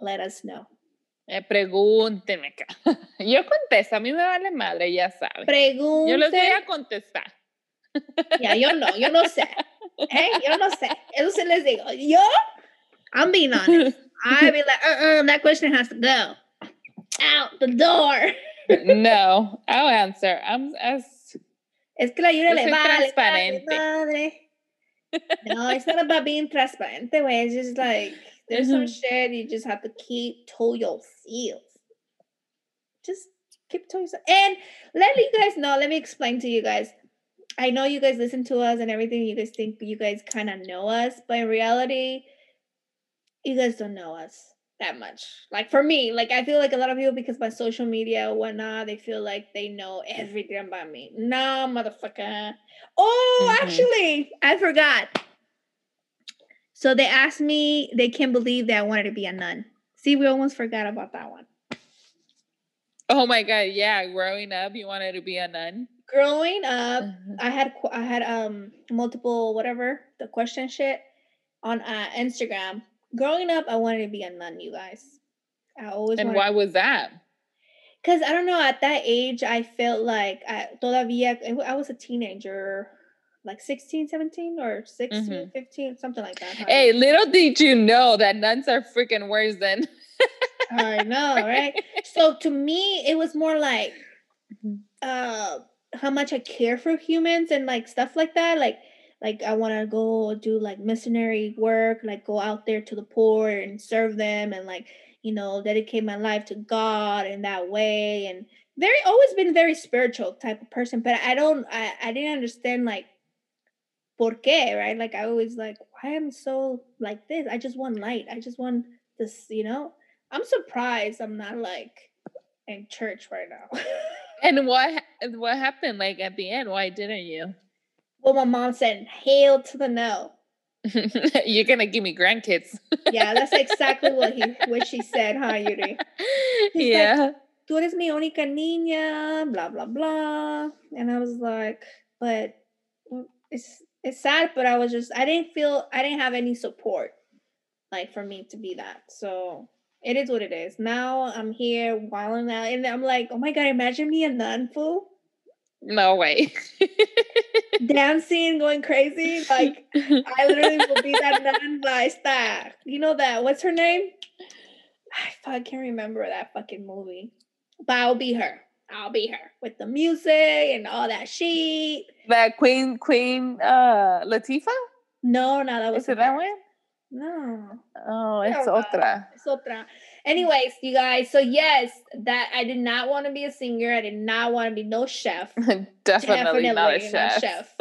let us know. Eh, pregúnteme. *laughs* Yo contesto, a mí me vale madre, ya saben. Pregunte. Yo les voy a contestar. Ya, yo no, yo no sé. *laughs* ¿Eh? Yo no sé. Eso se les digo. Yo, I'm being honest. *laughs* I'd be like, uh-uh, that question has to go out the door. no, *laughs* I'll answer. I'm as. Es que la Yo le vale. transparente. madre. *laughs* No, it's not about being transparent, way. It's just like there's some Mhm. shit you just have to keep to yourself. Just keep to yourself. And let you guys know, let me explain to you guys. I know you guys listen to us and everything. You guys think you guys kind of know us, but in reality, you guys don't know us that much. Like for me, like I feel like a lot of people because my social media whatnot, they feel like they know everything about me. No, motherfucker. Oh, Mhm. actually, I forgot. So they asked me, they can't believe that I wanted to be a nun. See, we almost forgot about that one. Oh my god! Yeah, growing up, you wanted to be a nun. Growing up, Mhm. I had I had um multiple whatever the question shit on uh, Instagram. Growing up, I wanted to be a nun. You guys, I always And wanted why was that? because I don't know. At that age, I felt like I todavía I was a teenager, like 16, 17 or 16, Mhm. 15, something like that. Hey, little did you know that nuns are freaking worse than. I know, *laughs* right? So to me, it was more like Mhm. uh how much I care for humans and like stuff like that. Like like I want to go do like missionary work, like go out there to the poor and serve them and like, you know, dedicate my life to God in that way and very always been very spiritual type of person, but I don't I I didn't understand like por qué, right? Like I always like why am so like this? I just want light. I just want this, you know? I'm surprised I'm not like in church right now. *laughs* And what what happened? Like at the end, why didn't you? well, my mom said, "Hail to the no." *laughs* You're gonna give me grandkids. Yeah, that's *laughs* exactly what he what she said, huh, Yuri? He's like, yeah. Tú eres mi única niña, blah blah blah. And I was like, but it's it's sad, but I was just I didn't feel I didn't have any support like for me to be that. So it is what it is. Now I'm here wilding out, and I'm like, oh my god, imagine me a nun fool. no way. *laughs* dancing, going crazy. Like I literally will be that *laughs* nun by. You know that? What's her name? I can't remember that fucking movie. But I'll be her. I'll be her with the music and all that shit. that Queen Queen uh Latifah? No, no, that was Is it that one? No, Oh, it's otra. it's otra. Anyways, you guys. So yes, that I did not want to be a singer. I did not want to be no chef. *laughs* Definitely, not a Definitely chef.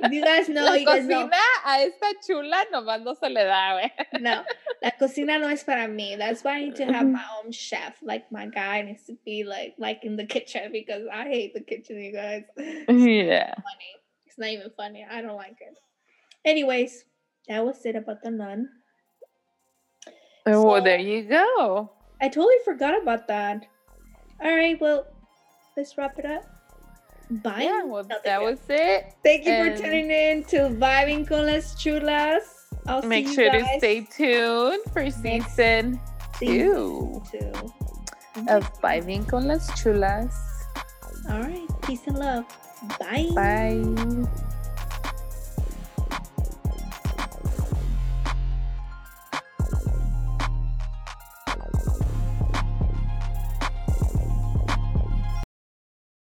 If *laughs* you guys know, La you guys know. a esta chula nomás no se le da, güey. No, la cocina no es para mí. That's why I need to have *laughs* my own chef. Like my guy needs to be like like in the kitchen because I hate the kitchen, you guys. It's Yeah. funny. It's not even funny. I don't like it. Anyways, that was it about the nun. well, So- there you go. I totally forgot about that. All right, well, let's wrap it up. Bye. Yeah, well, that was it. Thank you for tuning in to Vibing con las Chulas. I'll Make sure to stay tuned for season two two. of Vibing con las Chulas. All right. Peace and love. Bye. Bye.